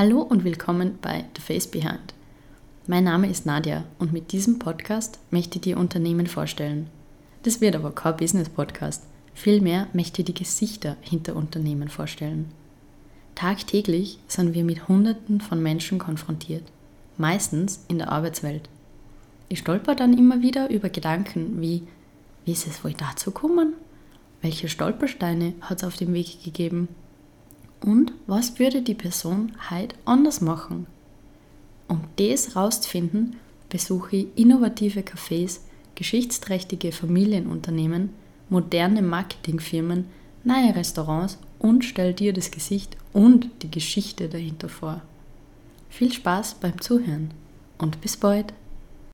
Hallo und willkommen bei The Face Behind. Mein Name ist Nadja und mit diesem Podcast möchte ich dir Unternehmen vorstellen. Das wird aber kein Business-Podcast. Vielmehr möchte ich die Gesichter hinter Unternehmen vorstellen. Tagtäglich sind wir mit Hunderten von Menschen konfrontiert, meistens in der Arbeitswelt. Ich stolper dann immer wieder über Gedanken wie, wie ist es wohl dazu gekommen? Welche Stolpersteine hat es auf dem Weg gegeben? Und was würde die Person heute anders machen? Um das rauszufinden, besuche ich innovative Cafés, geschichtsträchtige Familienunternehmen, moderne Marketingfirmen, neue Restaurants und stell dir das Gesicht und die Geschichte dahinter vor. Viel Spaß beim Zuhören und bis bald!